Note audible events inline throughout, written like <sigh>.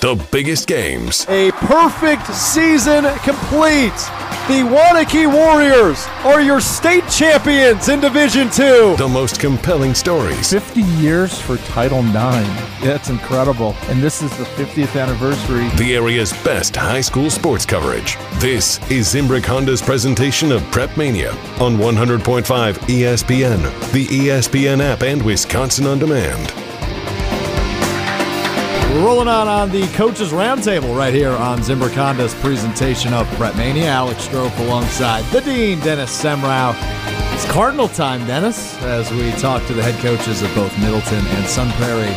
the biggest games. A perfect season complete. The Waunakee Warriors are your state champions in Division Two. The most compelling stories. 50 years for Title IX. That's incredible. And this is the 50th anniversary. The area's best high school sports coverage. This is Zimbrick Honda's presentation of Prep Mania on 100.5 ESPN, the ESPN app, and Wisconsin On Demand. We're rolling on on the coaches roundtable right here on Zimbrick Honda's presentation of Prep Mania. Alex Strouf alongside the Dean, Dennis Semrau. It's Cardinal time, Dennis, as we talk to the head coaches of both Middleton and Sun Prairie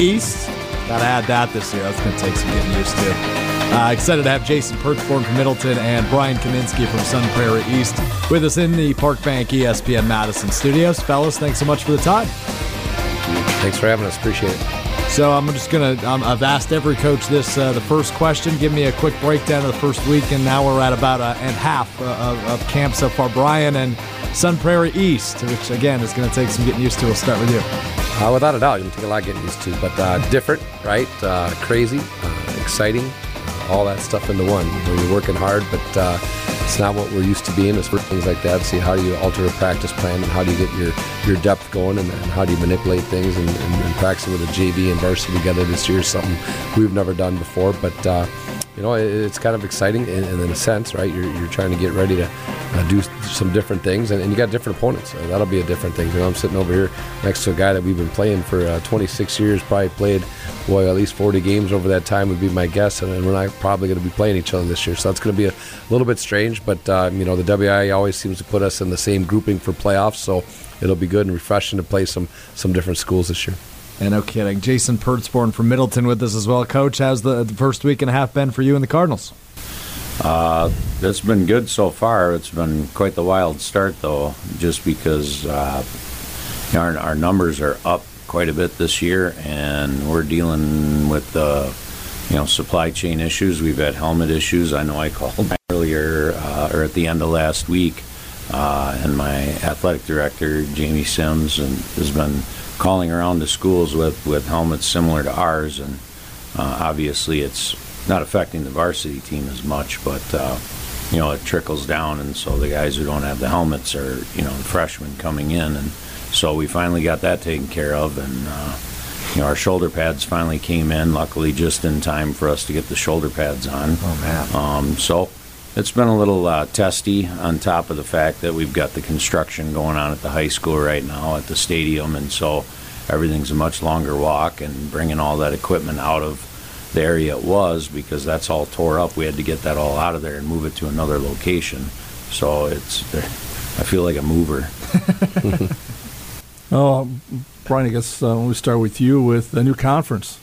East. Gotta add that this year. That's gonna take some getting used to. Uh, excited to have Jason Pertzborn from Middleton and Brian Kaminski from Sun Prairie East with us in the Park Bank ESPN Madison studios. Fellas, thanks so much for the time. Thanks for having us. Appreciate it. So I'm just gonna. Um, I've asked every coach this. Uh, the first question. Give me a quick breakdown of the first week, and now we're at about a and half uh, of, of camp so far. Brian and Sun Prairie East, which again is going to take some getting used to. We'll start with you. Uh, without a doubt, it'll take a lot getting used to, but uh, different, right? Uh, crazy, uh, exciting, all that stuff into one. You you're working hard, but uh, it's not what we're used to being. It's for things like that. See how do you alter a practice plan and how do you get your, your depth going and, and how do you manipulate things and, and, and practicing with a JV and varsity together this year is something we've never done before. But uh, you know, it, it's kind of exciting in, in, a sense, right? You're, you're trying to get ready to uh, do some different things, and, and, you got different opponents. Uh, that'll be a different thing. You know, I'm sitting over here next to a guy that we've been playing for uh, 26 years, probably played, boy, at least 40 games over that time would be my guess, and, and we're not probably going to be playing each other this year. So that's going to be a little bit strange, but, um, you know, the WI always seems to put us in the same grouping for playoffs, so it'll be good and refreshing to play some, some different schools this year. And no kidding. Jason Pertzborn from Middleton with us as well. Coach, how's the, the first week and a half been for you and the Cardinals? Uh, it's been good so far. It's been quite the wild start, though, just because uh, our, our numbers are up quite a bit this year, and we're dealing with the you know supply chain issues. We've had helmet issues. I know I <laughs> called earlier uh, or at the end of last week, uh, and my athletic director Jamie Sims and has been calling around to schools with, with helmets similar to ours, and uh, obviously it's not affecting the varsity team as much, but uh, you know it trickles down, and so the guys who don't have the helmets are you know freshmen coming in, and so we finally got that taken care of, and uh, you know our shoulder pads finally came in, luckily just in time for us to get the shoulder pads on. Oh man! Um, so it's been a little uh, testy on top of the fact that we've got the construction going on at the high school right now at the stadium, and so everything's a much longer walk. And bringing all that equipment out of the area it was because that's all tore up. We had to get that all out of there and move it to another location. So it's, I feel like a mover. <laughs> oh, Brian, I guess uh, we start with you with the new conference.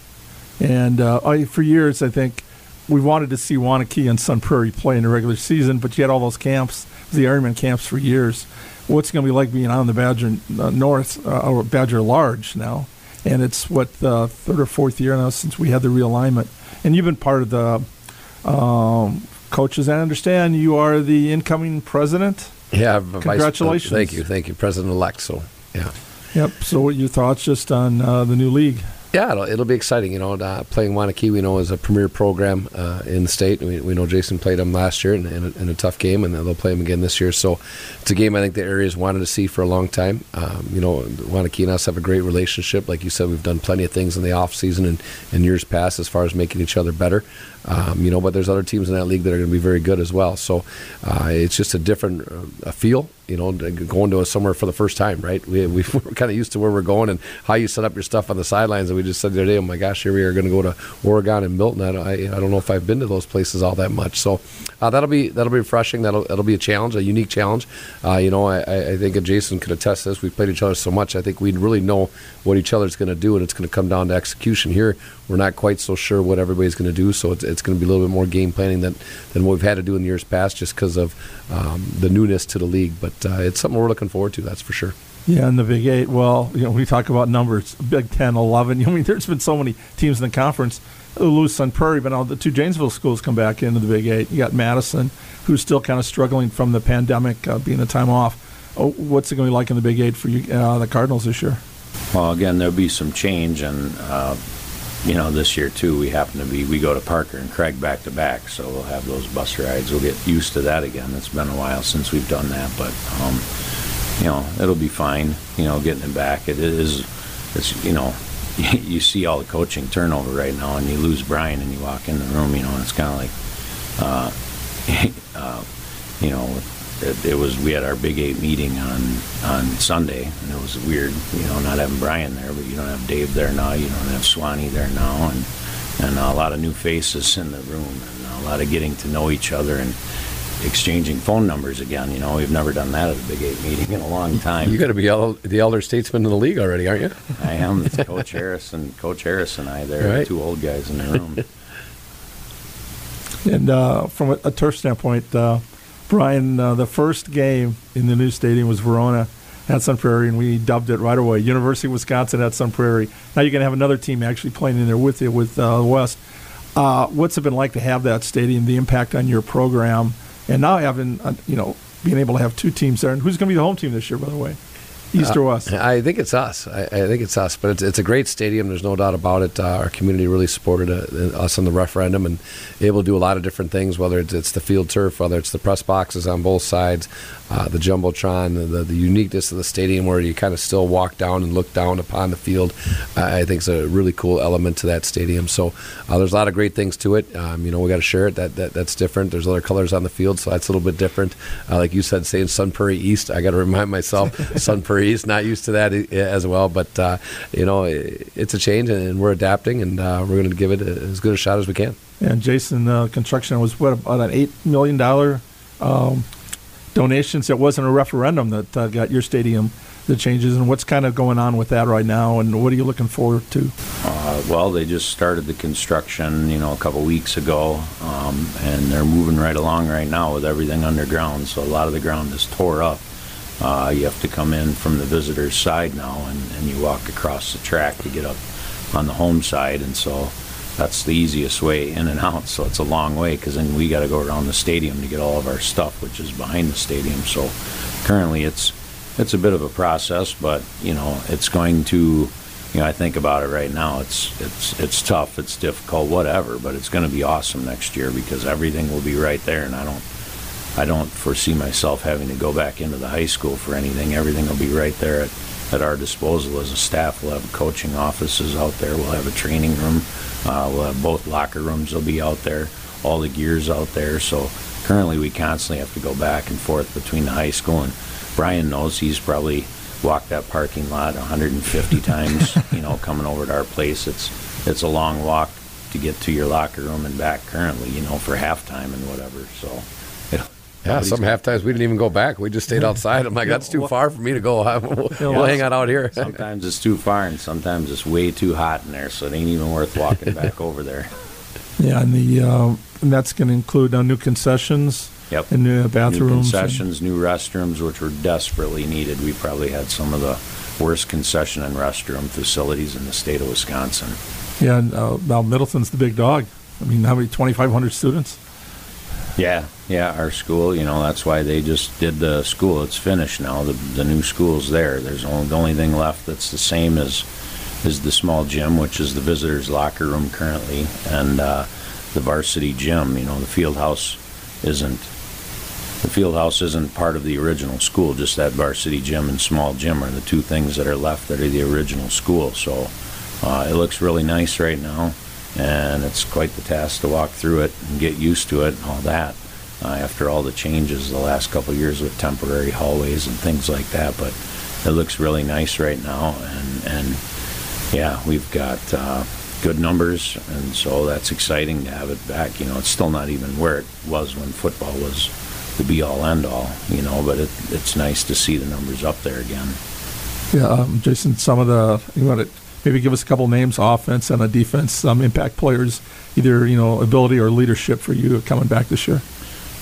And uh, for years, I think we wanted to see Waunakee and Sun Prairie play in the regular season, but you had all those camps, the Ironman camps for years. What's it going to be like being on the Badger uh, North uh, or Badger Large now? And it's what the third or fourth year now since we had the realignment. And you've been part of the um, coaches. I understand you are the incoming president. Yeah, congratulations. Vice, thank you, thank you, President elect. So, yeah. Yep. So, what your thoughts just on uh, the new league? Yeah, it'll, it'll, be exciting. You know, uh, playing Waunakee, we know is a premier program uh, in the state. We, we, know Jason played them last year in, in, a, in, a, tough game, and they'll play them again this year. So it's a game I think the area's wanted to see for a long time. Um, you know, Waunakee and us have a great relationship. Like you said, we've done plenty of things in the off season and in years past as far as making each other better. Um, you know, but there's other teams in that league that are going to be very good as well. So uh, it's just a different uh, feel, you know, going to somewhere for the first time, right? We, we <laughs> are kind of used to where we're going and how you set up your stuff on the sidelines. And we just said the other day, oh my gosh, here we are going to go to Oregon and Milton. I, I, I, don't know if I've been to those places all that much. So uh, that'll be that'll be refreshing. That'll that'll be a challenge, a unique challenge. Uh, you know, I, I think Jason could attest to this. We've played each other so much. I think we'd really know what each other's going to do, and it's going to come down to execution here we're not quite so sure what everybody's going to do. So it's, it's going to be a little bit more game planning than, than what we've had to do in years past just because of um, the newness to the league. But uh, it's something we're looking forward to, that's for sure. Yeah, in the Big Eight, well, you know, we talk about numbers, Big Ten, 11. <laughs> I mean, there's been so many teams in the conference lose Sun Prairie, but now the two Janesville schools come back into the Big Eight. You got Madison, who's still kind of struggling from the pandemic, uh, being a time off. Oh, what's it going to be like in the Big Eight for you, uh, the Cardinals this year? Well, again, there'll be some change, and uh, you know, this year too, we happen to be we go to Parker and Craig back to back, so we'll have those bus rides. We'll get used to that again. It's been a while since we've done that, but um, you know, it'll be fine. You know, getting it back. It is, it's you know, <laughs> you see all the coaching turnover right now, and you lose Brian, and you walk in the room, you know, and it's kind of like, uh, <laughs> uh, you know, it, it, was we had our Big Eight meeting on on Sunday, and it was weird, you know, not having Brian there, but you don't have Dave there now, you don't have Swanee there now, and and a lot of new faces in the room, and a lot of getting to know each other and exchanging phone numbers again. You know, we've never done that at a Big Eight meeting in a long time. You got to be el- the elder statesman in the league already, aren't you? I am. It's <laughs> Coach Harris and Coach Harris and I. They're right. two old guys in the room. <laughs> and uh, from a, a, turf standpoint, uh, Brian, uh, the first game in the new stadium was Verona at Sun Prairie, and we dubbed it right away University of Wisconsin at Sun Prairie. Now you're going to have another team actually playing in there with you with uh, West. Uh, what's it been like to have that stadium, the impact on your program, and now having, uh, you know, being able to have two teams there? And who's going to be the home team this year, by the way? East or West? Uh, I think it's us. I, I, think it's us. But it's, it's a great stadium. There's no doubt about it. Uh, our community really supported uh, us in the referendum and able to do a lot of different things, whether it's, it's the field turf, whether it's the press boxes on both sides, uh, the jumbotron, the, the uniqueness of the stadium where you kind of still walk down and look down upon the field. I think is a really cool element to that stadium. So uh, there's a lot of great things to it. Um, you know, we got to share it. That, that that's different. There's other colors on the field, so that's a little bit different. Uh, like you said, saying Sun Prairie East, I got to <laughs> remind myself <laughs> Sun Prairie East. Not used to that as well, but uh, you know, it's a change, and we're adapting, and uh, we're going to give it as good a shot as we can. And Jason, uh, construction was what about an eight million dollar um, donations. It wasn't a referendum that uh, got your stadium the changes, and what's kind of going on with that right now, and what are you looking forward to? Uh, well, they just started the construction, you know, a couple weeks ago, um, and they're moving right along right now with everything underground. So a lot of the ground is tore up. Uh, you have to come in from the visitor's side now, and, and you walk across the track to get up on the home side, and so that's the easiest way in and out. So it's a long way because then we got to go around the stadium to get all of our stuff, which is behind the stadium. So currently, it's it's a bit of a process, but you know, it's going to. You know, I think about it right now. It's it's it's tough. It's difficult. Whatever, but it's going to be awesome next year because everything will be right there, and I don't I don't foresee myself having to go back into the high school for anything. Everything will be right there at, at our disposal as a staff. We'll have coaching offices out there. We'll have a training room. Uh, we'll have both locker rooms will be out there, all the gears out there. So currently we constantly have to go back and forth between the high school and Brian knows he's probably walked that parking lot 150 <laughs> times, you know, coming over to our place. It's it's a long walk to get to your locker room and back currently, you know, for halftime and whatever. So yeah, some half times we didn't even go back. We just stayed outside. I'm like, that's too far for me to go. <laughs> We'll, we'll hang out out here. <laughs> Sometimes it's too far, and sometimes it's way too hot in there, so it ain't even worth walking <laughs> back over there. Yeah, and the uh, and that's going to include uh, new concessions. Yep. And new bathrooms. New concessions, new restrooms, which were desperately needed. We probably had some of the worst concession and restroom facilities in the state of Wisconsin. Yeah, and, uh, now Middleton's the big dog. I mean, how many? 2,500 students. Yeah, yeah, our school, you know, that's why they just did the school. It's finished now. The, the new school's there. There's only the only thing left that's the same as is the small gym, which is the visitors' locker room currently, and uh, the varsity gym. You know, the field house isn't the field house isn't part of the original school. Just that varsity gym and small gym are the two things that are left that are the original school. So uh, it looks really nice right now and it's quite the task to walk through it and get used to it and all that. Uh, after all the changes the last couple years with temporary hallways and things like that, but it looks really nice right now, and and yeah, we've got uh, good numbers, and so that's exciting to have it back. You know, it's still not even where it was when football was the be all end all, you know, but it, it's nice to see the numbers up there again. Yeah, um, Jason, some of the you want to maybe give us a couple names, offense and a defense, some impact players, either you know ability or leadership for you coming back this year.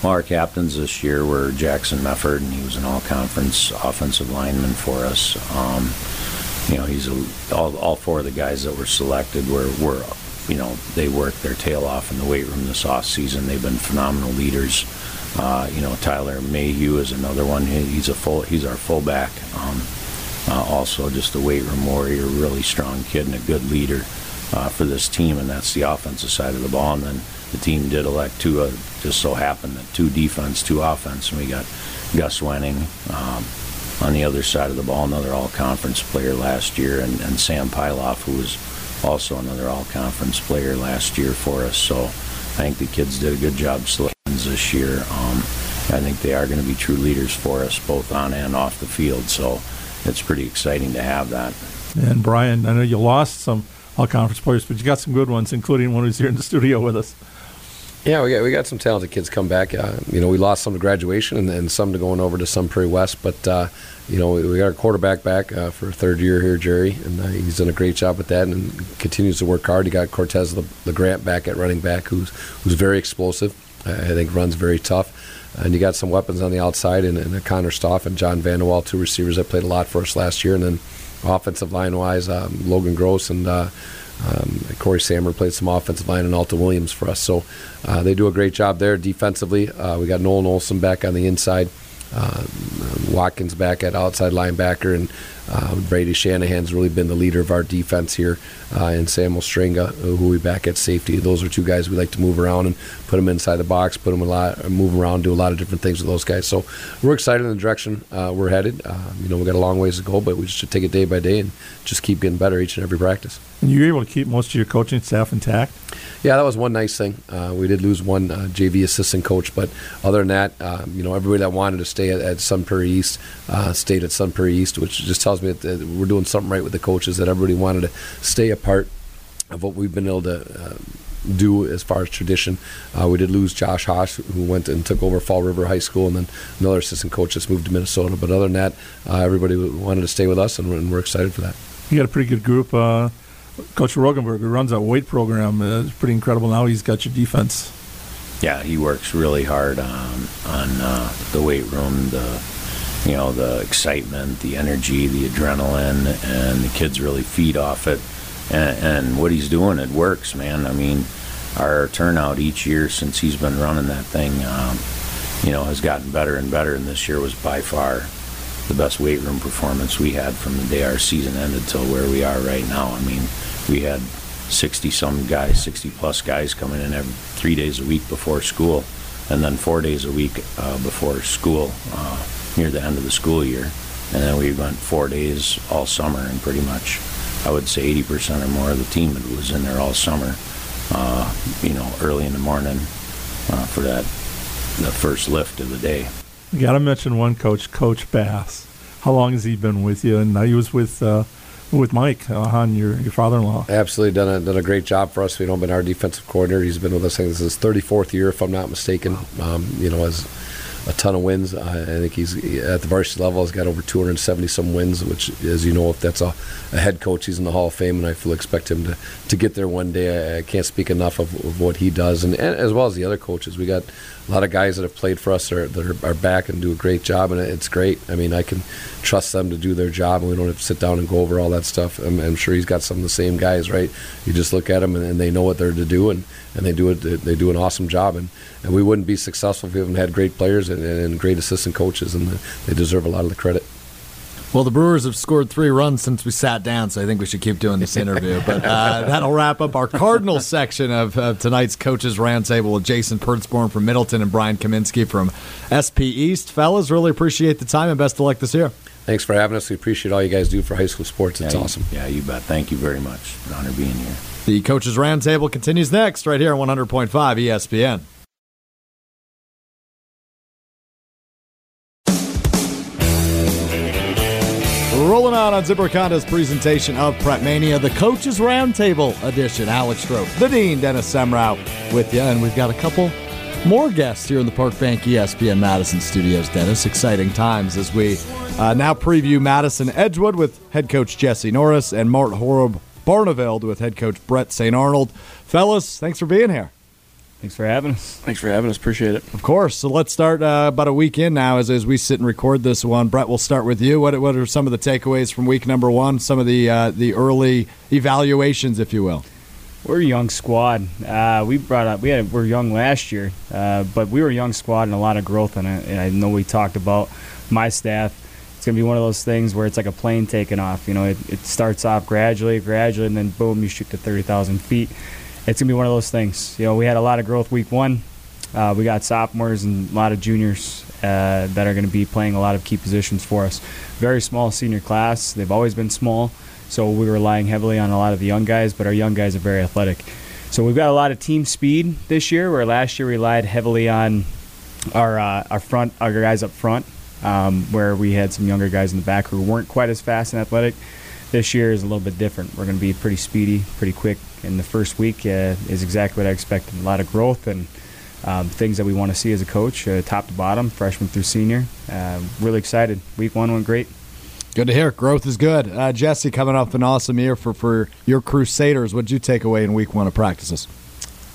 Well, our captains this year were Jackson Mefford, and he was an all-conference offensive lineman for us. Um, you know, he's a, all, all four of the guys that were selected were, were, you know, they worked their tail off in the weight room this off season. They've been phenomenal leaders. Uh, you know, Tyler Mayhew is another one. He, he's a full, he's our fullback. Um, uh, also, just a weight room warrior, really strong kid and a good leader. uh, for this team, and that's the offensive side of the ball. And then the team did elect two. Uh, just so happened that two defense, two offense, and we got Gus Wenning um, on the other side of the ball, another All-Conference player last year, and, and Sam Pyloff, who was also another All-Conference player last year for us. So I think the kids did a good job this year. Um, I think they are going to be true leaders for us, both on and off the field. So it's pretty exciting to have that. And Brian, I know you lost some all conference players, but you got some good ones, including one who's here in the studio with us. Yeah, we got we got some talented kids come back. Uh, you know, we lost some to graduation and, and some to going over to Sun Prairie West, but uh, you know, we, we got our quarterback back uh, for a third year here, Jerry, and uh, he's done a great job with that and continues to work hard. He got Cortez LeGrant back at running back, who's who's very explosive. I think runs very tough. And you got some weapons on the outside, and, and Connor Stoff and John Vanderwall, two receivers that played a lot for us last year. And then offensive line wise, um, Logan Gross and uh, um, Corey Sammer played some offensive line and Alta Williams for us. So uh, they do a great job there defensively. Uh, we got Nolan Olson back on the inside. Uh, Watkins back at outside linebacker, and uh, Brady Shanahan's really been the leader of our defense here, uh, and Samuel Stringa, who we back at safety. Those are two guys we like to move around and put them inside the box, put them a lot, move around, do a lot of different things with those guys. So we're excited in the direction uh, we're headed. Um, you know, we got a long ways to go, but we just should take it day by day and just keep getting better each and every practice. And you were able to keep most of your coaching staff intact. Yeah, that was one nice thing. Uh, we did lose one uh, JV assistant coach, but other than that, you know, everybody that wanted to stay at, at Sun Prairie East uh, stayed at Sun Prairie East, which just tells me that we're doing something right with the coaches. That everybody wanted to stay a part of what we've been able to uh, do as far as tradition. Uh, we did lose Josh Haas, who went and took over Fall River High School, and then another assistant coach just moved to Minnesota. But other than that, uh, everybody wanted to stay with us, and we're, and we're, excited for that. You got a pretty good group. Coach Rogenberg, who runs that weight program, is pretty incredible. Now he's got your defense. Yeah, he works really hard on on uh, the weight room, the you know the excitement, the energy, the adrenaline, and the kids really feed off it. And, and what he's doing, it works, man. I mean, our turnout each year since he's been running that thing, um, you know, has gotten better and better. And this year was by far the best weight room performance we had from the day our season ended till where we are right now. I mean, we had 60 some guys, 60 plus guys coming in every three days a week before school, and then four days a week uh, before school uh, near the end of the school year. And then we went four days all summer, and pretty much, I would say 80% or more of the team was in there all summer. Uh, you know, early in the morning uh, for that the first lift of the day. You got to mention one coach, Coach Bass. How long has he been with you? And now he was with uh, with Mike uh, Hahn, your your father-in-law. Absolutely done a, done a great job for us. You know, been our defensive coordinator. He's been with us. I think this is his 34th year, if I'm not mistaken. Um, you know, as a ton of wins. I think he's at the varsity level. He's got over 270 some wins, which, as you know, if that's a, a, head coach, he's in the Hall of Fame, and I fully expect him to, to get there one day. I, I can't speak enough of, of, what he does, and, and, as well as the other coaches. We got a lot of guys that have played for us are, that are, are back and do a great job, and it's great. I mean, I can trust them to do their job, and we don't have to sit down and go over all that stuff. I'm, I'm sure he's got some of the same guys, right? You just look at them, and, and they know what they're to do, and, and they do it. They do an awesome job, and, and we wouldn't be successful if we haven't had great players and, and great assistant coaches, and they deserve a lot of the credit. Well, the Brewers have scored three runs since we sat down, so I think we should keep doing this interview. But uh, <laughs> that'll wrap up our Cardinals section of, of, tonight's Coaches Roundtable with Jason Pertzborn from Middleton and Brian Kaminski from SP East. Fellas, really appreciate the time and best of luck this year. Thanks for having us. We appreciate all you guys do for high school sports. It's yeah, awesome. Yeah, you bet. Thank you very much. An honor being here. The Coaches Roundtable continues next, right here on 100.5 ESPN. Rolling on on Zimbrick Honda's presentation of Prep Mania, the Coaches Roundtable edition. Alex Strouf, the Dean, Dennis Semrau with you, and we've got a couple more guests here in the Park Bank ESPN Madison studios, Dennis. Exciting times as we uh, now preview Madison Edgewood with head coach Jesse Norris and Mount Horeb Barneveld with head coach Bret St. Arnaud. Fellas, thanks for being here. Thanks for having us. Thanks for having us. Appreciate it. Of course. So let's start uh, about a week in now as, as we sit and record this one. Bret, we'll start with you. What, what are some of the takeaways from week number one? Some of the uh, the early evaluations, if you will. We're a young squad. Uh, we brought up we had we are young last year, uh, but we were a young squad and a lot of growth in it. And I know we talked about my staff it's going to be one of those things where it's like a plane taking off. You know, it, it starts off gradually, gradually, and then boom, you shoot to 30,000 feet. It's to be one of those things. You know, we had a lot of growth week one. Uh, we got sophomores and a lot of juniors uh, that are going to be playing a lot of key positions for us. Very small senior class. They've always been small, so we're relying heavily on a lot of the young guys, but our young guys are very athletic. So we've got a lot of team speed this year, where last year we relied heavily on our uh, our front our guys up front um, where we had some younger guys in the back who weren't quite as fast and athletic. This year is a little bit different. We're going to be pretty speedy, pretty quick. In the first week uh, is exactly what I expected. A lot of growth and um, things that we want to see as a coach, uh, top to bottom, freshman through senior. Uh, really excited. Week one went great. Good to hear. Growth is good. Uh, Jesse, coming off an awesome year for, for your Crusaders. What did you take away in week one of practices?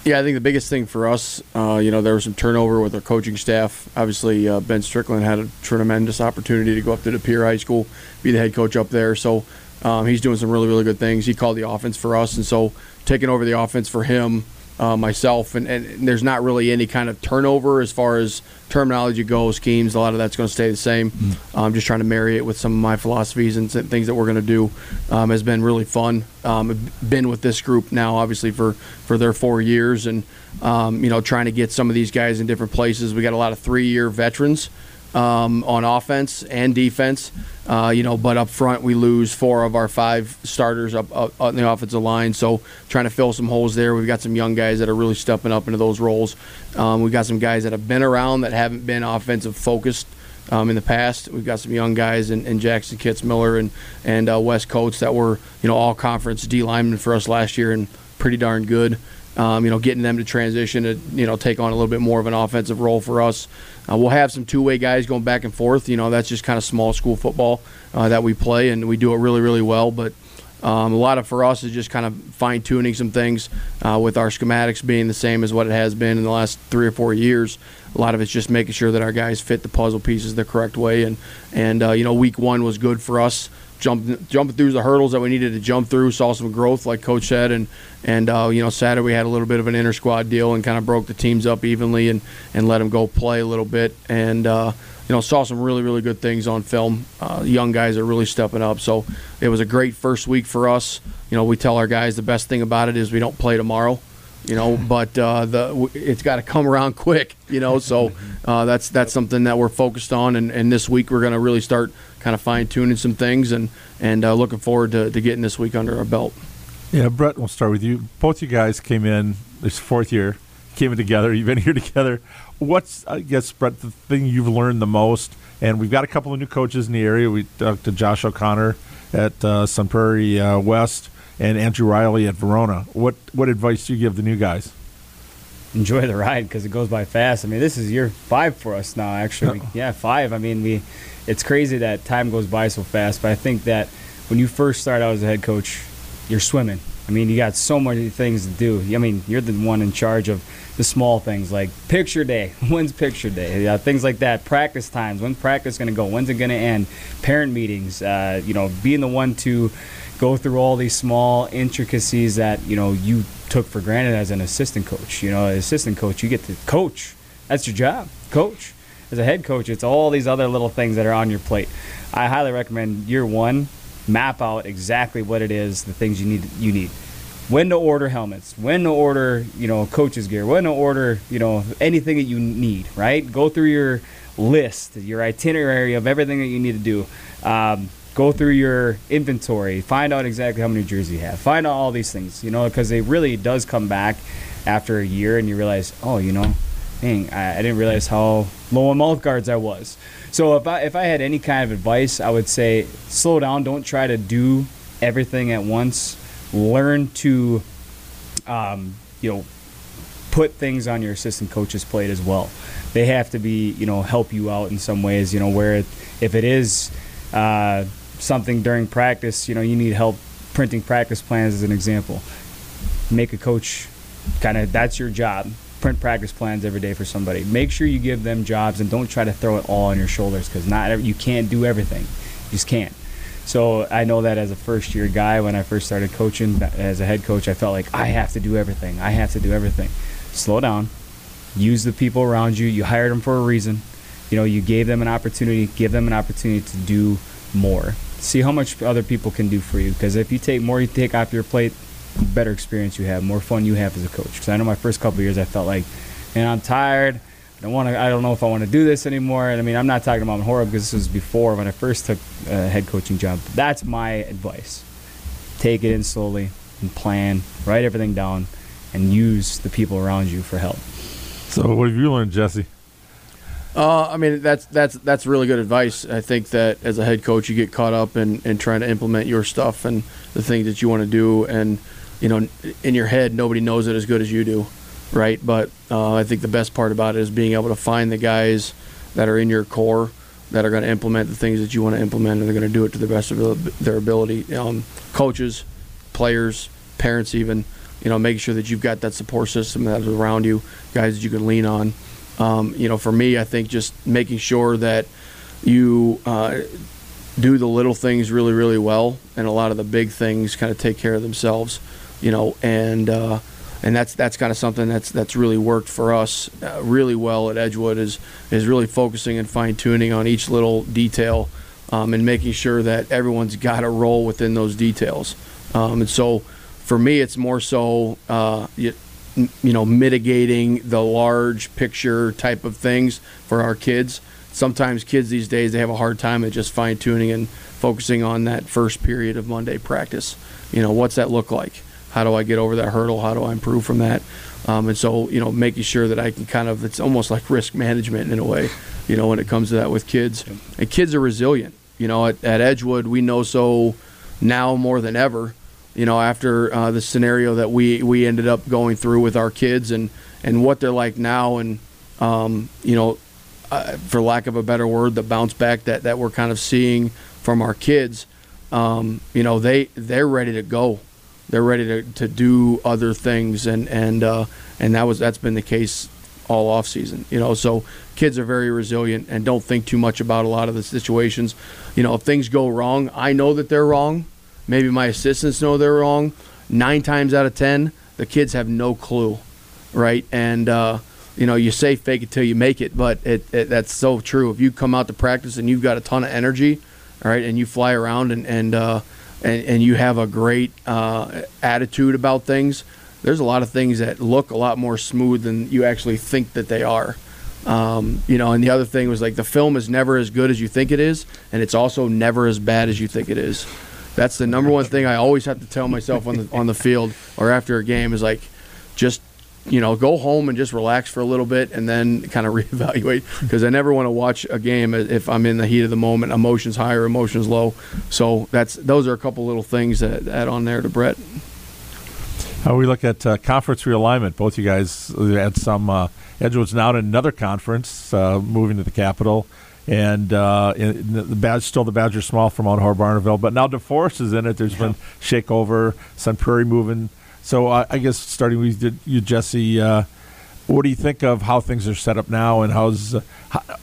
Yeah, I think the biggest thing for us, uh, you know, there was some turnover with our coaching staff. Obviously, uh, Ben Strickland had a tremendous opportunity to go up to De Pere High School, be the head coach up there. So um, he's doing some really, really good things. He called the offense for us, and so taking over the offense for him uh, myself, and, and, there's not really any kind of turnover as far as terminology goes, schemes. A lot of that's going to stay the same. Mm. I'm just trying to marry it with some of my philosophies and things that we're going to do. Um, has been really fun. Um, been with this group now, obviously for for their four years, and um, you know trying to get some of these guys in different places. We got a lot of three year veterans um, on offense and defense. Uh, you know, but up front we lose four of our five starters up, up on the offensive line. So trying to fill some holes there. We've got some young guys that are really stepping up into those roles. Um, we've got some guys that have been around that haven't been offensive focused. Um, in the past, we've got some young guys in, in Jackson Kitzmiller and and uh, West Coates that were you know all conference D linemen for us last year and pretty darn good. Um, you know, getting them to transition to you know take on a little bit more of an offensive role for us. Uh, we'll have some two-way guys going back and forth. You know, that's just kind of small school football uh, that we play, and we do it really, really well. But um, a lot of for us is just kind of fine tuning some things uh, with our schematics being the same as what it has been in the last three or four years. A lot of it's just making sure that our guys fit the puzzle pieces the correct way, and and uh, you know, week one was good for us jumping jumping through the hurdles that we needed to jump through. Saw some growth, like Coach said, and and uh, you know Saturday we had a little bit of an inter squad deal and kind of broke the teams up evenly and and let them go play a little bit and. Uh, you know, saw some really, really good things on film. Uh, young guys are really stepping up. So it was a great first week for us. You know, we tell our guys the best thing about it is we don't play tomorrow you know. <laughs> But uh, the it's got to come around quick, you know. So uh, that's that's something that we're focused on, and, and this week we're going to really start kind of fine tuning some things, and and uh, looking forward to, to getting this week under our belt. Yeah, Bret, we'll start with you. Both you guys came in this fourth year, came in together. <laughs> You've been here together. What's I guess Bret the thing you've learned the most? And we've got a couple of new coaches in the area. We talked to Josh O'Connor at uh, Sun Prairie uh, West and Andrew Riley at Verona. What what advice do you give the new guys? Enjoy the ride because it goes by fast. I mean, this is year five for us now. Actually, yeah, five. I mean, we. It's crazy that time goes by so fast. But I think that when you first start out as a head coach, you're swimming. I mean, you got so many things to do. I mean, you're the one in charge of the small things like picture day. <laughs> When's picture day? Yeah, things like that. Practice times. When's practice going to go? When's it going to end? Parent meetings. Uh, you know, being the one to go through all these small intricacies that you know you took for granted as an assistant coach. You know, as assistant coach, you get to coach. That's your job, coach. As a head coach, it's all these other little things that are on your plate. I highly recommend year one, map out exactly what it is, the things you need. You need when to order helmets, when to order, you know, coaches gear, when to order, you know, anything that you need. Right? Go through your list, your itinerary of everything that you need to do. Um, go through your inventory, find out exactly how many jerseys you have, find out all these things, you know, because it really does come back after a year and you realize, oh, you know, dang, I, I didn't realize how low on mouth guards I was. So if I if I had any kind of advice, I would say slow down. Don't try to do everything at once. Learn to, um, you know, put things on your assistant coach's plate as well. They have to be, you know, help you out in some ways. You know, where if it is. Uh, something during practice, you know, you need help printing practice plans as an example. Make a coach kind of that's your job. Practice plans every day for somebody. Make sure you give them jobs and don't try to throw it all on your shoulders because not you can't do everything. You just can't. So I know that as a first year guy, when I first started coaching as a head coach, I felt like I have to do everything. I have to do everything. Slow down. Use the people around you. You hired them for a reason you know, you gave them an opportunity, give them an opportunity to do more. See how much other people can do for you. Because if you take more, you take off your plate, better experience you have, more fun you have as a coach. Because I know my first couple years, I felt like, man, I'm tired. I don't want to. I don't know if I want to do this anymore. And I mean, I'm not talking about horror because this was before when I first took a head coaching job. That's my advice. Take it in slowly and plan. Write everything down, and use the people around you for help. So, what have you learned, Jesse? Uh, I mean, that's that's that's really good advice. I think that as a head coach, you get caught up in, in trying to implement your stuff and the things that you want to do, and you know, in your head, nobody knows it as good as you do, right? But uh, I think the best part about it is being able to find the guys that are in your core that are going to implement the things that you want to implement, and they're going to do it to the best of their ability. Um, coaches, players, parents, even, you know, making sure that you've got that support system that's around you, guys that you can lean on. Um, you know, for me, I think just making sure that you uh, do the little things really, really well, and a lot of the big things kind of take care of themselves. You know, and uh, and that's that's kind of something that's that's really worked for us uh, really well at Edgewood is is really focusing and fine tuning on each little detail um, and making sure that everyone's got a role within those details. Um, and so, for me, it's more so uh, you, you know mitigating the large picture type of things for our kids. Sometimes kids these days they have a hard time at just fine tuning and focusing on that first period of Monday practice. You know, what's that look like? How do I get over that hurdle? How do I improve from that? Um, and so, you know, making sure that I can kind of, it's almost like risk management in a way, you know, when it comes to that with kids. And kids are resilient. You know, at, at Edgewood, we know so now more than ever you know, after uh, the scenario that we, we ended up going through with our kids and, and what they're like now, and um, you know, uh, for lack of a better word, the bounce back that, that we're kind of seeing from our kids, um, you know, they they're ready to go, they're ready to, to do other things, and and uh, and that was that's been the case all off season, you know. So kids are very resilient and don't think too much about a lot of the situations. You know, if things go wrong, I know that they're wrong Maybe my assistants know they're wrong. Nine times out of ten, the kids have no clue, right? And uh, you know, you say fake it till you make it, but it, it, that's so true. If you come out to practice and you've got a ton of energy, all right, and you fly around and and uh, and, and you have a great uh, attitude about things, there's a lot of things that look a lot more smooth than you actually think that they are. Um, you know, and the other thing was like the film is never as good as you think it is, and it's also never as bad as you think it is. That's the number one thing I always have to tell myself on the on the field or after a game is like, just you know, go home and just relax for a little bit and then <laughs> kind of reevaluate because I never want to watch a game if I'm in the heat of the moment, emotions high or emotions low. So that's those are a couple little things that add on there to Bret. How we look at uh, conference realignment? Both you guys had some. Uh, Edgewood's now in another conference, uh, moving to the capital and uh, the badge still the Badger small from Mount Horeb Barneveld, but now DeForest is in it. There's yeah. been Shakeover, Sun Prairie moving. So uh, I guess starting with you, Jesse, uh, what do you think of how things are set up now, and how's uh,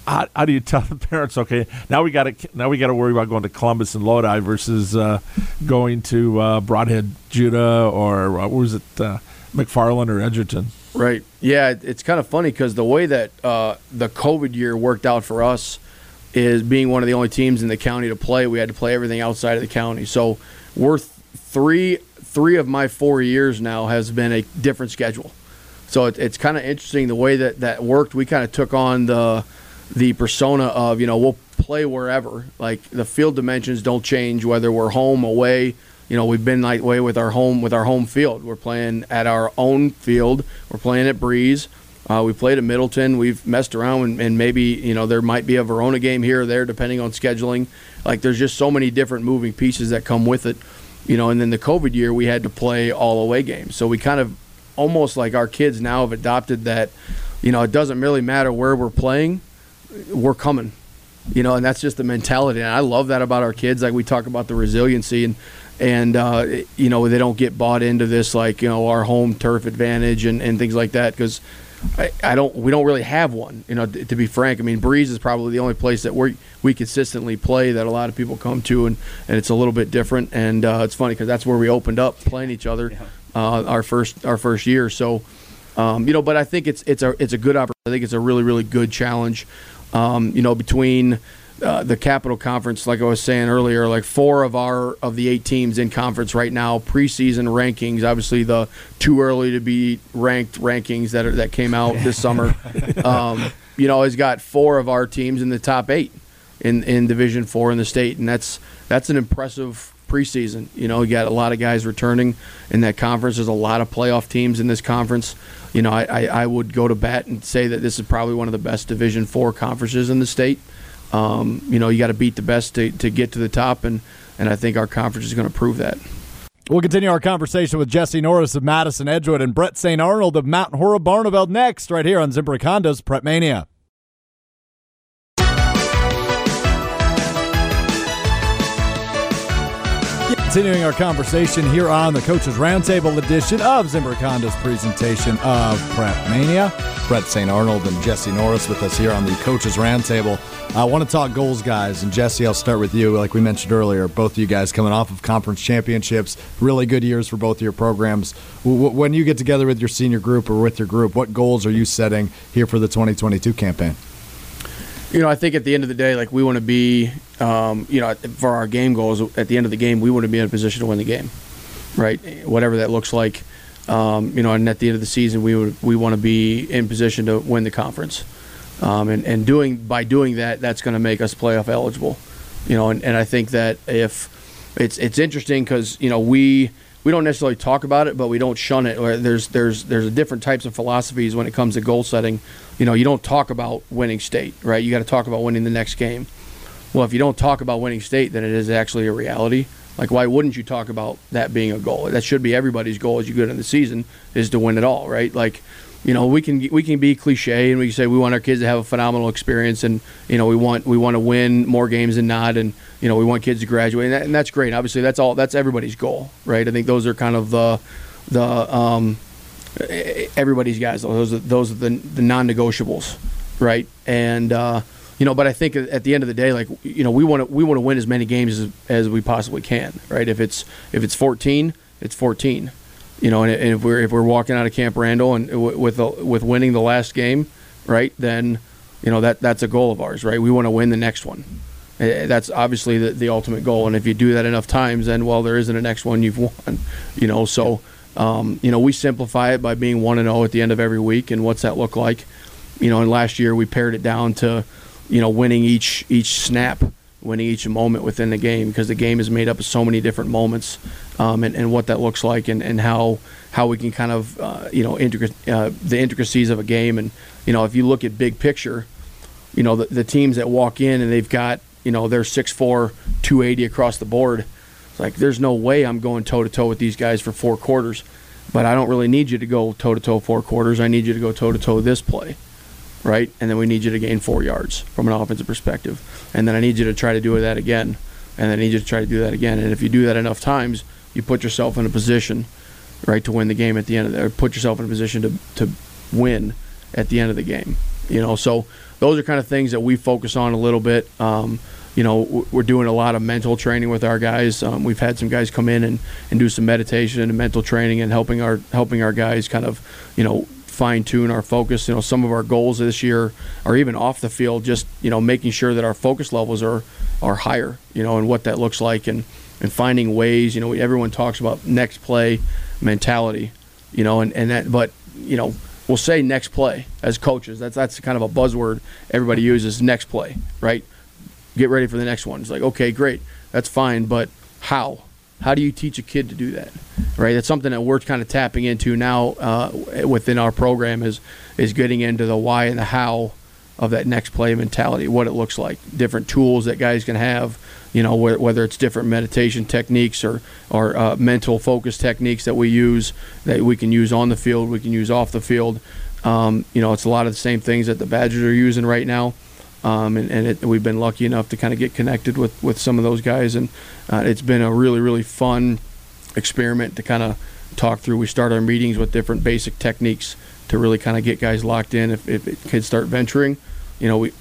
how, how, do you tell the parents? Okay, now we got to now we got to worry about going to Columbus and Lodi versus uh, going to uh, Brodhead, Juda, or what was it, McFarland or Edgerton? Right. Yeah, it's kind of funny because the way that the COVID year worked out for us is being one of the only teams in the county to play. We had to play everything outside of the county. So we're th- three three of my four years now has been a different schedule. So it, it's kind of interesting the way that that worked. We kind of took on the the persona of you know we'll play wherever. Like the field dimensions don't change whether we're home away. You know we've been that way with our home with our home field. We're playing at our own field. We're playing at Breese. Uh, we played at Middleton. We've messed around, and, and, maybe you know there might be a Verona game here or there, depending on scheduling. Like there's just so many different moving pieces that come with it, you know. And then the COVID year, we had to play all away games, so we kind of almost like our kids now have adopted that. You know, it doesn't really matter where we're playing, we're coming. You know, and that's just the mentality, and I love that about our kids. Like we talk about the resiliency and and uh, you know they don't get bought into this like you know our home turf advantage and, and things like that because I, I, don't. We don't really have one. You know, to, to be frank. I mean, Breese is probably the only place that we we consistently play that a lot of people come to, and, and it's a little bit different. And uh, it's funny because that's where we opened up playing each other yeah. uh, our first our first year. So, um, you know, but I think it's it's a it's a good opportunity. I think it's a really really good challenge. Um, you know, between uh, the Capital Conference, like I was saying earlier, like four of our of the eight teams in conference right now, preseason rankings. Obviously, the too early to be ranked rankings that are, that came out this summer. <laughs> Um, you know, he's got four of our teams in the top eight in in Division Four in the state, and that's that's an impressive preseason. You know, you got a lot of guys returning in that conference. There's a lot of playoff teams in this conference. You know, I, I, I would go to bat and say that this is probably one of the best Division Four conferences in the state. Um, you know, you got to beat the best to, to get to the top, and, and I think our conference is going to prove that. We'll continue our conversation with Jesse Norris of Madison Edgewood and Bret St. Arnaud of Mount Horeb Barneveld next, right here on Zimbrick Honda's Prep Mania. Continuing our conversation here on the Coaches Roundtable edition of Zimbrick Honda's presentation of Prep Mania. Bret St. Arnaud and Jesse Norris with us here on the Coaches Roundtable. I want to talk goals, guys. And Jesse, I'll start with you. Like we mentioned earlier, both of you guys coming off of conference championships, really good years for both of your programs. When you get together with your senior group or with your group, what goals are you setting here for the 2022 campaign? You know, I think at the end of the day, like we want to be, um, you know, for our game goals. At the end of the game, we want to be in a position to win the game, right? Whatever that looks like. Um, you know, and at the end of the season, we would we want to be in position to win the conference, um, and and doing by doing that, that's going to make us playoff eligible. You know, and, and I think that if it's it's interesting because you know we we don't necessarily talk about it, but we don't shun it. There's there's there's different types of philosophies when it comes to goal setting. You know, you don't talk about winning state, right? You got to talk about winning the next game. Well, if you don't talk about winning state, then it is actually a reality. Like, why wouldn't you talk about that being a goal? That should be everybody's goal as you go into the season is to win it all, right? Like, you know, we can we can be cliche and we say we want our kids to have a phenomenal experience, and you know, we want we want to win more games than not, and you know, we want kids to graduate, and, that, and that's great. Obviously, that's all that's everybody's goal, right? I think those are kind of the the um, everybody's guys. Those are those are the the non-negotiables, right? And uh, you know, but I think at the end of the day, like you know, we want to we want to win as many games as, as we possibly can, right? If it's if it's 14, it's 14 you know, and, if we're if we're walking out of Camp Randall and with with winning the last game, right, then you know that that's a goal of ours, right? We want to win the next one. That's obviously the, the ultimate goal, and if you do that enough times, then well, there isn't a next one you've won, you know. So, um, you know, we simplify it by being one and zero oh at the end of every week, and what's that look like? You know, and last year we pared it down to, you know, winning each each snap winning each moment within the game because the game is made up of so many different moments um, and, and what that looks like and, and how how we can kind of uh, you know intric- uh, the intricacies of a game and you know if you look at big picture you know the, the teams that walk in and they've got you know they're 6'4 280 across the board it's like there's no way I'm going toe to toe with these guys for four quarters but I don't really need you to go toe to toe four quarters I need you to go toe to toe this play right? And then we need you to gain four yards from an offensive perspective. And then I need you to try to do that again. And then I need you to try to do that again. And if you do that enough times, you put yourself in a position, right, to win the game at the end of the, or put yourself in a position to, to win at the end of the game. You know, so those are kind of things that we focus on a little bit. Um, you know, we're doing a lot of mental training with our guys. Um, we've had some guys come in and, and do some meditation and mental training and helping our helping our guys kind of, you know, fine tune our focus. You know, some of our goals this year are even off the field, just you know, making sure that our focus levels are are higher. You know, and what that looks like, and and finding ways. You know, everyone talks about next play mentality. You know, and and that, but you know, we'll say next play as coaches. That's that's kind of a buzzword everybody uses. Next play, right? Get ready for the next one. It's like okay, great, that's fine, but how? How do you teach a kid to do that? Right. That's something that we're kind of tapping into now uh, within our program is is getting into the why and the how of that next play mentality, what it looks like, different tools that guys can have. You know, whether it's different meditation techniques or or uh, mental focus techniques that we use that we can use on the field, we can use off the field. Um, you know, it's a lot of the same things that the Badgers are using right now. Um, and, and it, we've been lucky enough to kind of get connected with, with some of those guys, and uh, it's been a really really fun experiment to kind of talk through. We start our meetings with different basic techniques to really kind of get guys locked in. If, if kids start venturing, you know, we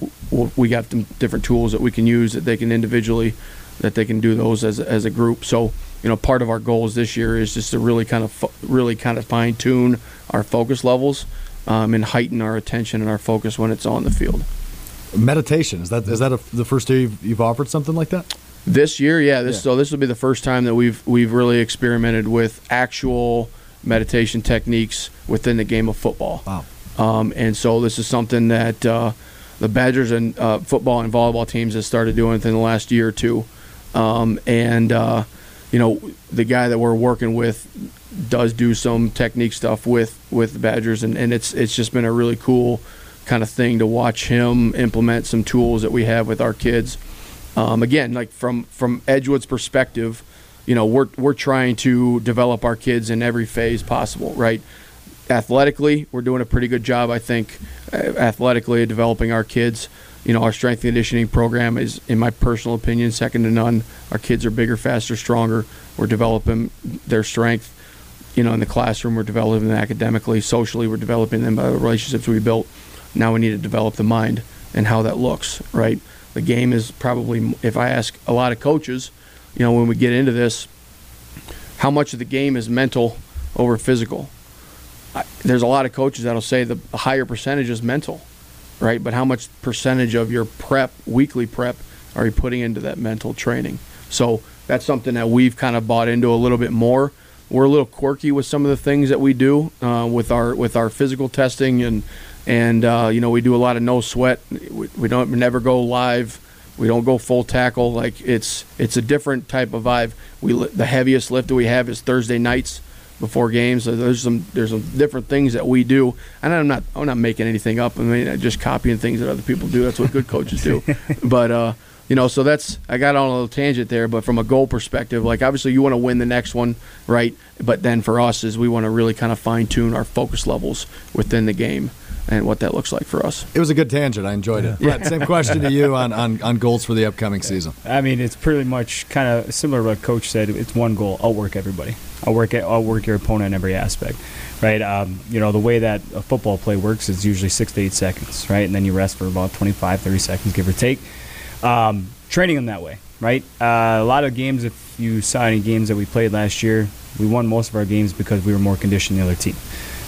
we got them different tools that we can use that they can individually that they can do those as as a group. So you know, part of our goals this year is just to really kind of really kind of fine tune our focus levels um, and heighten our attention and our focus when it's on the field. meditation is that is that a, the first year you've, you've offered something like that? This year, yeah. This Yeah. so this will be the first time that we've we've really experimented with actual meditation techniques within the game of football. Wow. Um, and so this is something that uh, the Badgers and uh, football and volleyball teams have started doing within the last year or two. Um, and uh, you know, the guy that we're working with does do some technique stuff with with the Badgers, and, and it's it's just been a really cool kind of thing to watch him implement some tools that we have with our kids. Um, again, like from from Edgewood's perspective, you know, we're we're trying to develop our kids in every phase possible, right? Athletically, we're doing a pretty good job, I think, uh, athletically developing our kids. You know, our strength and conditioning program is, in my personal opinion, second to none. Our kids are bigger, faster, stronger. We're developing their strength. You know, in the classroom, we're developing them academically, socially, we're developing them by the relationships we built. Now we need to develop the mind and how that looks, right? The game is probably, if I ask a lot of coaches, you know, when we get into this, how much of the game is mental over physical? I, there's a lot of coaches that'll say the higher percentage is mental, right? But how much percentage of your prep, weekly prep, are you putting into that mental training? So that's something that we've kind of bought into a little bit more. We're a little quirky with some of the things that we do uh, with our with our physical testing and and uh, you know we do a lot of no sweat. We, we don't we never go live. We don't go full tackle. Like it's it's a different type of vibe. We the heaviest lift that we have is Thursday nights before games. So there's some there's some different things that we do, and I'm not I'm not making anything up. I mean, I'm just copying things that other people do. That's what good coaches do. <laughs> But uh, you know, so that's I got on a little tangent there. But from a goal perspective, like obviously you want to win the next one, right? But then for us is we want to really kind of fine tune our focus levels within the game and what that looks like for us. It was a good tangent. I enjoyed it. Bret, same question to you on, on, on goals for the upcoming season. I mean, it's pretty much kind of similar to what Coach said. It's one goal: outwork everybody, outwork outwork your opponent in every aspect, right? Um, you know, the way that a football play works is usually six to eight seconds, right? And then you rest for about 25, 30 seconds, give or take. Um, training them that way, right? Uh, a lot of games, if you saw any games that we played last year, we won most of our games because we were more conditioned than the other team.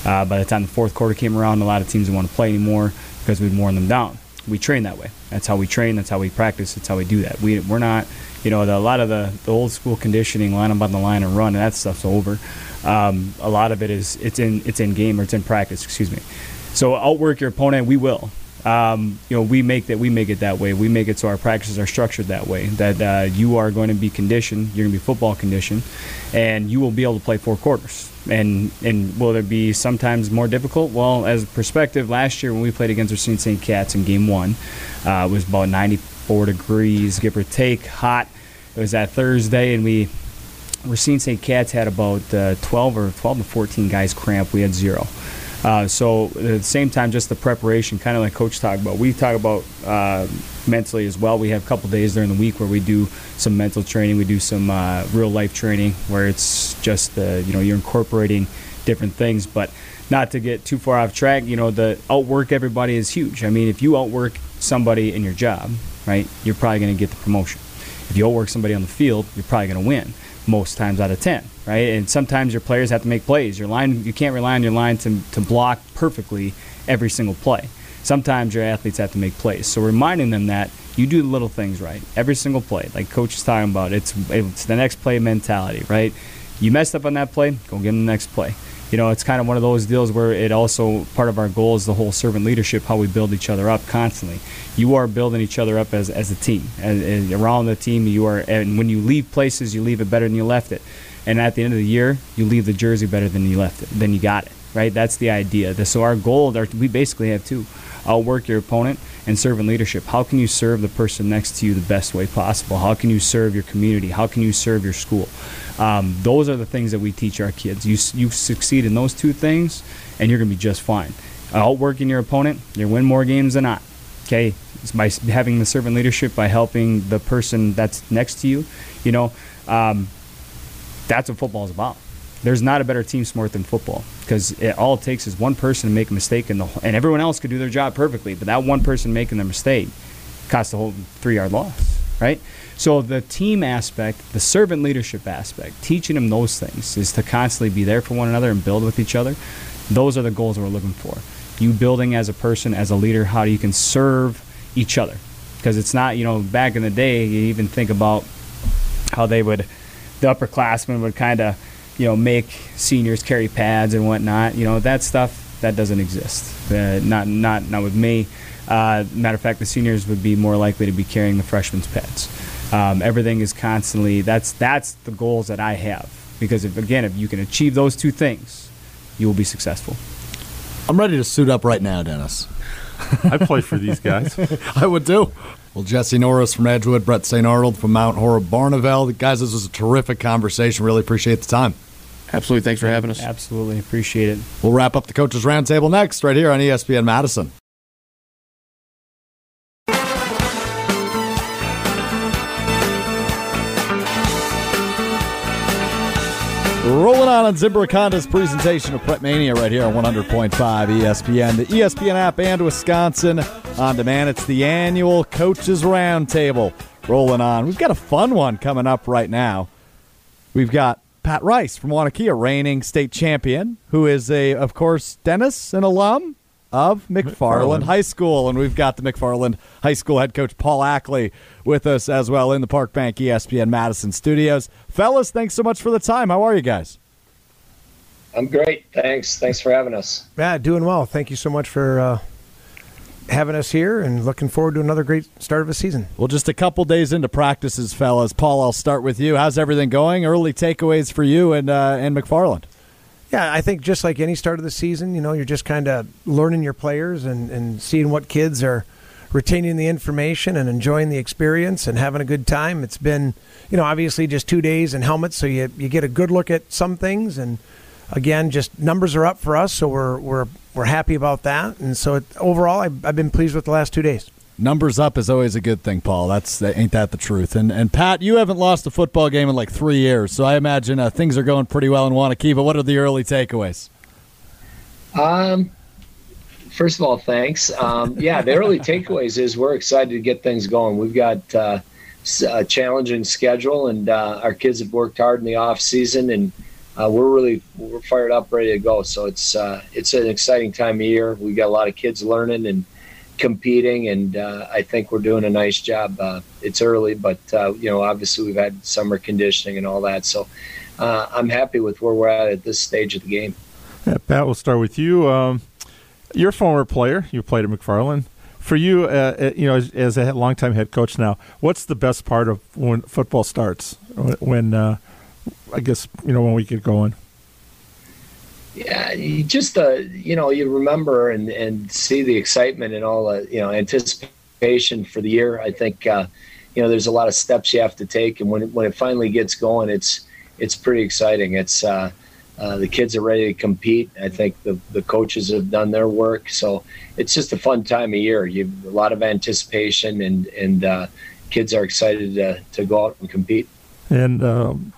Uh, by the time the fourth quarter came around, a lot of teams didn't want to play anymore because we'd worn them down. We train that way. That's how we train. That's how we practice. That's how we do that. We, we're not, you know, the, a lot of the, the old school conditioning, line up on the line and run, and that stuff's over. Um, a lot of it is it's in it's in game or it's in practice. Excuse me. So outwork your opponent. We will. Um, you know, we make that we make it that way. We make it so our practices are structured that way. That uh, you are going to be conditioned. You're going to be football conditioned, and you will be able to play four quarters. And and will there be sometimes more difficult? Well, as a perspective, last year when we played against Racine St. Cats in Game One, uh, it was about 94 degrees, give or take, hot. It was that Thursday, and we Racine St. Cats had about uh, 12 or 12 to 14 guys cramp. We had zero. Uh, so at the same time, just the preparation, kind of like Coach talked about. We talk about uh, mentally as well. We have a couple days during the week where we do some mental training. We do some uh, real life training where it's just uh, you know you're incorporating different things, but not to get too far off track. You know, the outwork everybody is huge. I mean, if you outwork somebody in your job, right, you're probably going to get the promotion. If you outwork somebody on the field, you're probably going to win most times out of 10 right? And sometimes your players have to make plays. Your line you can't rely on your line to, to block perfectly every single play. Sometimes your athletes have to make plays. So reminding them that you do the little things right every single play. Like coach is talking about it's it's the next play mentality right? You messed up on that play go get the next play you know, it's kind of one of those deals where it also part of our goal is the whole servant leadership, how we build each other up constantly. You are building each other up as, as a team, and, and around the team. You are, and when you leave places, you leave it better than you left it. And at the end of the year, you leave the jersey better than you left it, than you got it. Right? That's the idea. So our goal, our, we basically have two: outwork your opponent and servant leadership. How can you serve the person next to you the best way possible? How can you serve your community? How can you serve your school? Um, those are the things that we teach our kids. You, you succeed in those two things, and you're going to be just fine. Outworking your opponent, you win more games than not. Okay, it's by having the servant leadership, by helping the person that's next to you, you know, um, that's what football is about. There's not a better team sport than football because it, all it takes is one person to make a mistake, and, the, and everyone else could do their job perfectly. But that one person making the mistake costs the whole three yard loss, right? So the team aspect, the servant leadership aspect, teaching them those things is to constantly be there for one another and build with each other. Those are the goals we're looking for. You building as a person, as a leader, how you can serve each other because it's not you know back in the day you even think about how they would the upperclassmen would kind of you know make seniors carry pads and whatnot you know that stuff that doesn't exist uh, not not not with me uh, matter of fact the seniors would be more likely to be carrying the freshmen's pads um, everything is constantly that's that's the goals that I have because if again if you can achieve those two things you will be successful I'm ready to suit up right now, Dennis. I play for these guys. <laughs> I would do. Well, Jesse Norris from Edgewood, Bret St. Arnaud from Mount Horeb Barneveld. Guys, this was a terrific conversation. Really appreciate the time. Absolutely. Thanks for having us. absolutely appreciate it We'll wrap up the Coaches Roundtable next, right here on ESPN Madison. Rolling on on Zimbrick Honda's presentation of PrepMania right here on 100.5 ESPN, the ESPN app, and Wisconsin on demand. It's the annual Coaches Roundtable rolling on. We've got a fun one coming up right now. We've got Pat Rice from Waunakee, reigning state champion, who is a, of course, Dennis, an alum of McFarland, McFarland. High School, and we've got the McFarland High School head coach Paul Ackley with us as well in the Park Bank ESPN Madison studios. Fellas, thanks so much for the time. How are you guys? I'm great. Thanks. Thanks for having us. Yeah, doing well. Thank you so much for uh, having us here and looking forward to another great start of a season. Well, just a couple days into practices, fellas. Paul, I'll start with you. How's everything going? Early takeaways for you and uh, and McFarland. Yeah, I think just like any start of the season, you know, you're just kind of learning your players and, and seeing what kids are retaining the information and enjoying the experience and having a good time. It's been, you know, obviously just two days in helmets, so you, you get a good look at some things. And again, just numbers are up for us, so we're, we're, we're happy about that. And so it, overall, I've, I've been pleased with the last two days. Numbers up is always a good thing, Paul. That's ain't that the truth? And and Pat, you haven't lost a football game in like three years, so I imagine uh, things are going pretty well in Waunakee. But what are the early takeaways? Um, first of all, thanks. Um, yeah, the early takeaways is we're excited to get things going. We've got uh, a challenging schedule, and uh, our kids have worked hard in the off season, and uh, we're really we're fired up, ready to go. So it's uh, it's an exciting time of year. We've got a lot of kids learning and competing, and uh, I think we're doing a nice job. Uh, it's early, but uh, you know, obviously we've had summer conditioning and all that, so uh, I'm happy with where we're at at this stage of the game. Yeah, Pat, we'll start with you. Um, you're a former player. You played at McFarland. For you, uh, uh, you know, as, as a longtime head coach now, what's the best part of when football starts? When I guess you know when we get going. Yeah, you just uh, you know, you remember and and see the excitement and all the you know anticipation for the year. I think uh, you know there's a lot of steps you have to take, and when it, when it finally gets going, it's it's pretty exciting. It's uh, uh, the kids are ready to compete. I think the the coaches have done their work, so it's just a fun time of year. You a lot of anticipation, and and uh, kids are excited to to go out and compete. And um,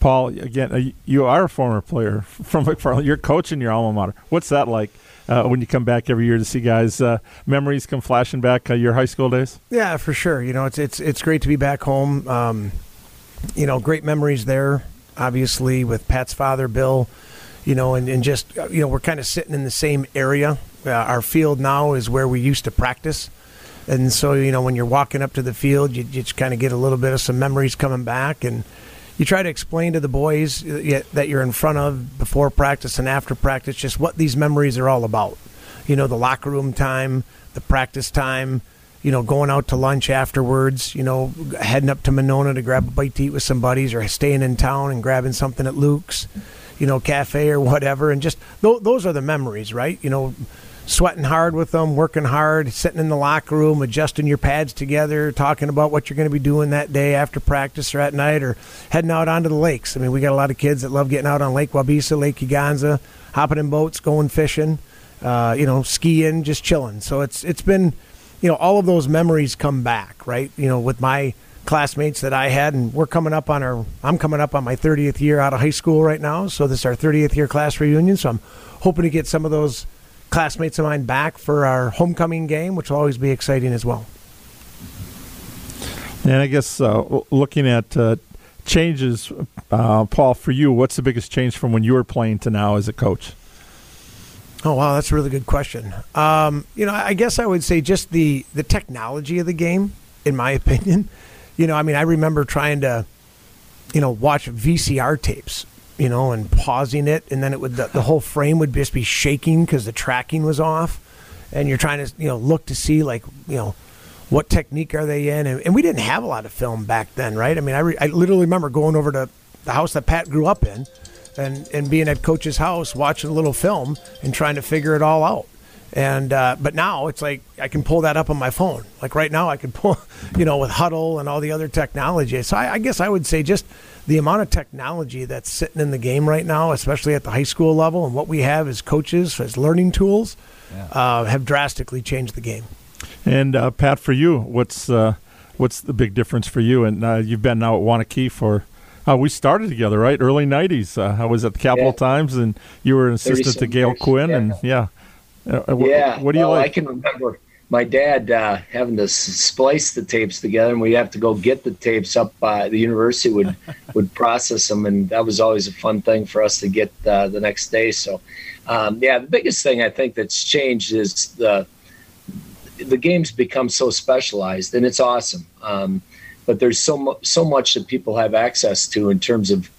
Paul, again, uh, you are a former player <laughs> from McFarland. You're coaching your alma mater. What's that like uh, when you come back every year to see guys? Uh, memories come flashing back uh, your high school days. Yeah, for sure. You know, it's it's it's great to be back home. Um, you know, great memories there. Obviously, with Pat's father, Bill. You know, and, and just uh, you know, we're kind of sitting in the same area. Uh, our field now is where we used to practice, and so you know, when you're walking up to the field, you, you just kind of get a little bit of some memories coming back, and you try to explain to the boys uh, that you're in front of before practice and after practice just what these memories are all about. You know, the locker room time, the practice time, you know, going out to lunch afterwards, you know, heading up to Monona to grab a bite to eat with some buddies or staying in town and grabbing something at Luke's, you know, cafe or <laughs> whatever. And just th- those are the memories, right? You know, sweating hard with them, working hard, sitting in the locker room, adjusting your pads together, talking about what you're going to be doing that day after practice or at night, or heading out onto the lakes. I mean, we got a lot of kids that love getting out on Lake Waubesa, Lake Kegonsa, hopping in boats, going fishing, uh, you know, skiing, just chilling. So it's it's been, you know, all of those memories come back, right? You know, with my classmates that I had, and we're coming up on our, I'm coming up on my 30th year out of high school right now. So this is our 30th year class reunion. So I'm hoping to get some of those classmates of mine back for our homecoming game, which will always be exciting as well. And I guess uh, looking at uh, changes, uh, Paul, for you, what's the biggest change from when you were playing to now as a coach? Oh wow, that's a really good question. Um, you know, I guess I would say just the the technology of the game, in my <laughs> opinion. You know, I mean, I remember trying to, you know, watch VCR tapes, you know, and pausing it, and then it would the, the whole frame would just be shaking because the tracking was off, and you're trying to you know look to see like you know what technique are they in, and, and we didn't have a lot of film back then, right? I mean, I, re, I literally remember going over to the house that Pat grew up in and, and being at coach's house watching a little film and trying to figure it all out and uh, but now it's like I can pull that up on my phone. Like right now, I can pull, <laughs> you know, with Hudl and all the other technology. So I, I, guess I would say just the amount of technology that's sitting in the game right now, especially at the high school level, and what we have as coaches as learning tools, yeah. uh, have drastically changed the game. And uh, Pat, for you, what's uh, what's the big difference for you? And uh, you've been now at Waunakee for uh, we started together, right? Early '90s. Uh, I was at the Capital yeah. Times, and you were an assistant to Gail years. Quinn, yeah. and yeah. Uh, uh yeah. What do you well, like? I can remember my dad uh, having to splice the tapes together, and we have to go get the tapes up. by the university would <laughs> would process them, and that was always a fun thing for us to get uh, the next day. So, um, yeah, the biggest thing I think that's changed is the the game's become so specialized, and it's awesome. Um, but there's so mu- so much that people have access to in terms of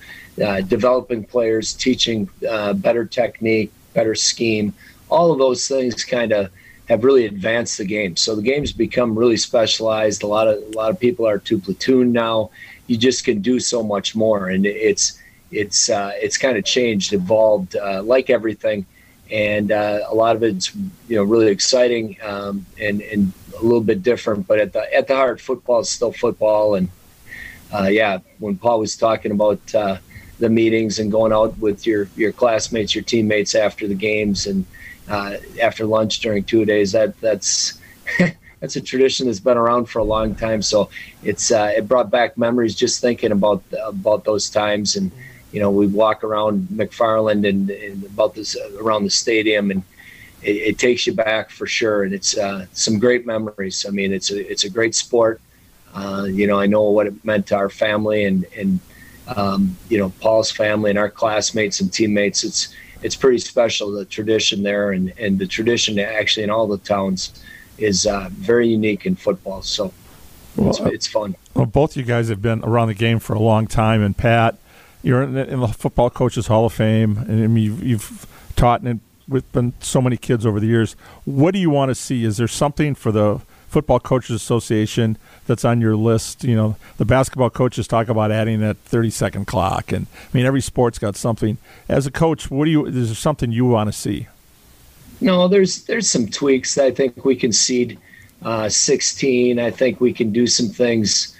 uh, developing players, teaching uh, better technique, better scheme. All of those things kind of have really advanced the game. So the game's become really specialized. A lot of a lot of people are two platoon now. You just can do so much more, and it's it's uh, it's kind of changed, evolved, uh, like everything and uh, a lot of it's you know really exciting um, and and a little bit different. But at the at the heart, football is still football. And uh, yeah, when Paul was talking about uh, the meetings and going out with your your classmates, your teammates after the games and uh, after lunch during two days, that that's. <laughs> that's a tradition that's been around for a long time. So it's uh, it brought back memories just thinking about about those times and you know, we walk around McFarland and, and about this uh, around the stadium, and it, it, takes you back for sure. And it's uh, some great memories. I mean, it's a it's a great sport. Uh, you know, I know what it meant to our family and and um, you know Paul's family and our classmates and teammates. It's it's pretty special the tradition there, and and the tradition actually in all the towns is uh, very unique in football. So. Well, it's, it's fun. Well, both you guys have been around the game for a long time, and Pat, you're in the, in the, Football Coaches Hall of Fame, and I mean, you've, you've taught and with been so many kids over the years. What do you want to see? Is there something for the Football Coaches Association that's on your list? You know, the basketball coaches talk about adding that 30 second clock, and I mean, every sport's got something. As a coach, what do you? Is there something you want to see? No, there's there's some tweaks that I think we can seed uh, 16. I think we can do some things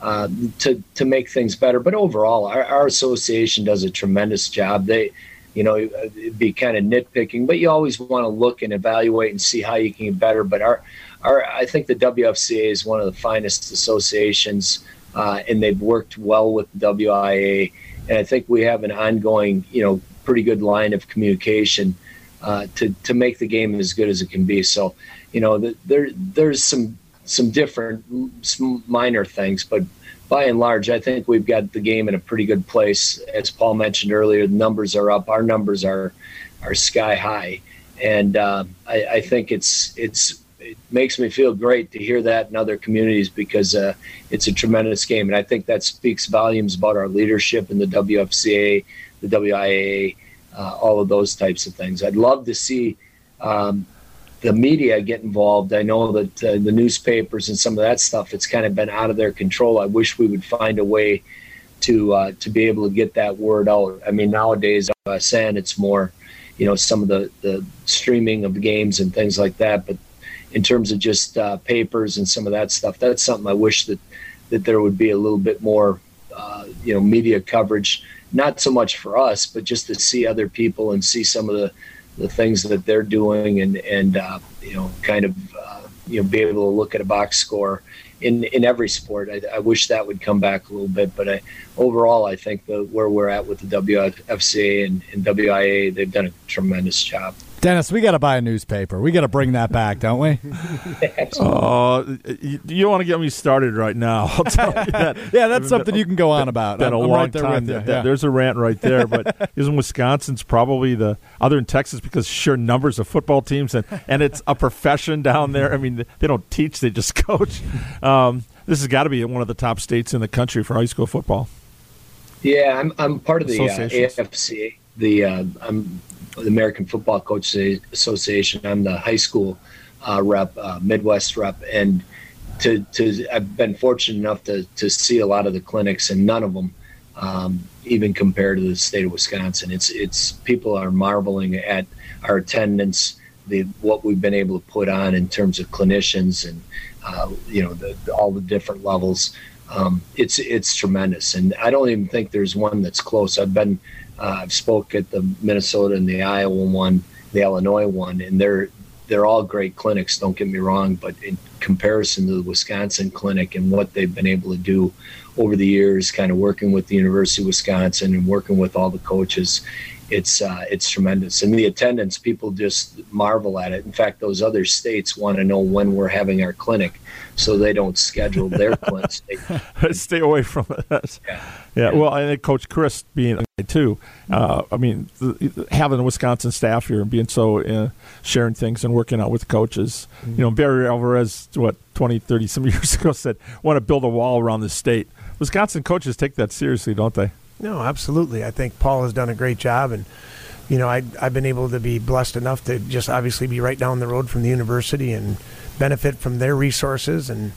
uh, to to make things better. But overall, our, our association does a tremendous job. They, you know, it'd be kind of nitpicking, but you always want to look and evaluate and see how you can get better. But our, our, I think the WFCA is one of the finest associations, uh, and they've worked well with WIAA. And I think we have an ongoing, you know, pretty good line of communication uh, to to make the game as good as it can be. So, you know, the, there there's some some different some minor things, but by and large, I think we've got the game in a pretty good place. As Paul mentioned earlier, the numbers are up. Our numbers are are sky high, and uh, I, I, think it's it's it makes me feel great to hear that in other communities because uh, it's a tremendous game, and I think that speaks volumes about our leadership in the WFCA, the WIAA, uh, all of those types of things. I'd love to see. Um, the media get involved. I know that uh, the newspapers and some of that stuff, it's kind of been out of their control. I wish we would find a way to uh, to be able to get that word out. I mean, nowadays, uh, saying it's more, you know, some of the, the streaming of games and things like that. But in terms of just uh, papers and some of that stuff, that's something I wish that that there would be a little bit more, uh, you know, media coverage. Not so much for us, but just to see other people and see some of the the things that they're doing and and uh, you know kind of uh, you know be able to look at a box score in in every sport. I, I wish that would come back a little bit, but I, overall, I think the where we're at with the WFCA and, and WIAA, they've done a tremendous job. Dennis, we got to buy a newspaper. We got to bring that back, don't we? Oh, you, you don't want to get me started right now. I'll tell you <laughs> that. yeah, that's something you can go on about. Been a I'm long right there time. with you. That- Yeah. There's a rant right there. But <laughs> isn't Wisconsin's probably the other in Texas because sheer numbers of football teams and, and it's a profession down there. I mean, they don't teach; they just <laughs> coach. Um, this has got to be one of the top states in the country for high school football. Yeah, I'm I'm part of the uh, Associations. The uh, I'm the American Football Coaches Association. I'm the high school uh, rep, uh, Midwest rep, and to to I've been fortunate enough to to see a lot of the clinics, and none of them um, even compared to the state of Wisconsin. It's it's people are marveling at our attendance, the what we've been able to put on in terms of clinicians and uh, you know the, all the different levels. Um, it's it's tremendous, and I don't even think there's one that's close. I've been uh, I've spoke at the Minnesota and the Iowa one, the Illinois one, and they're they're all great clinics. Don't get me wrong, but in comparison to the Wisconsin clinic and what they've been able to do over the years, kind of working with the University of Wisconsin and working with all the coaches, it's uh, it's tremendous. And the attendance, people just marvel at it. In fact, those other states want to know when we're having our clinic, so they don't schedule their <laughs> clinics. Stay away from it. Yeah. Yeah, well, I think Coach Chryst being a guy too. Uh, I mean, the, having the Wisconsin staff here and being so uh, sharing things and working out with coaches. You know, Barry Alvarez, what 20, 30 some <laughs> years ago said, "Want to build a wall around the state." Wisconsin coaches take that seriously, don't they? No, absolutely. I think Paul has done a great job, and you know, I, I've been able to be blessed enough to just obviously be right down the road from the university and benefit from their resources and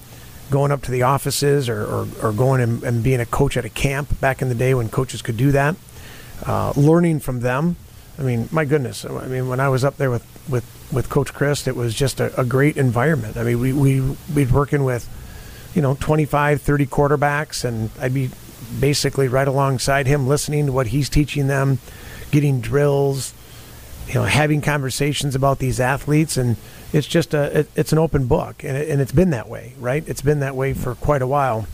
going up to the offices or, or, or going and, and being a coach at a camp back in the day when coaches could do that. Uh, learning from them. I mean, my goodness. I mean, when I was up there with, with, with Coach Chryst, it was just a, a great environment. I mean, we, we, we'd working with, you know, 25, 30 quarterbacks, and I'd be basically right alongside him, listening to what he's teaching them, getting drills, you know, having conversations about these athletes, and it's just a it, it's an open book, and it, and it's been that way, right? It's been that way for quite a while.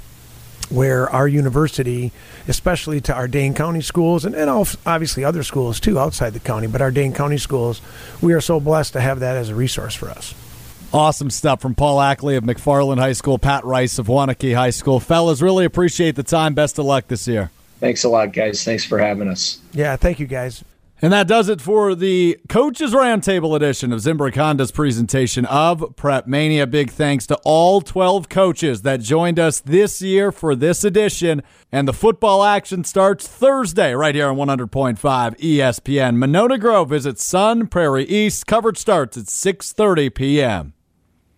Where our university, especially to our Dane County schools, and, and obviously other schools too outside the county, but our Dane County schools, we are so blessed to have that as a resource for us. Awesome stuff from Paul Ackley of McFarland High School, Pat Rice of Waunakee High School. Fellas, really appreciate the time. Best of luck this year. Thanks a lot, guys. Thanks for having us. Yeah, thank you guys. And that does it for the Coaches Roundtable edition of Zimbrick Honda's presentation of PrepMania. Big thanks to all 12 coaches that joined us this year for this edition. And the football action starts Thursday right here on 100.5 ESPN. Monona Grove visits Sun Prairie East. Coverage starts at 6.30 p.m.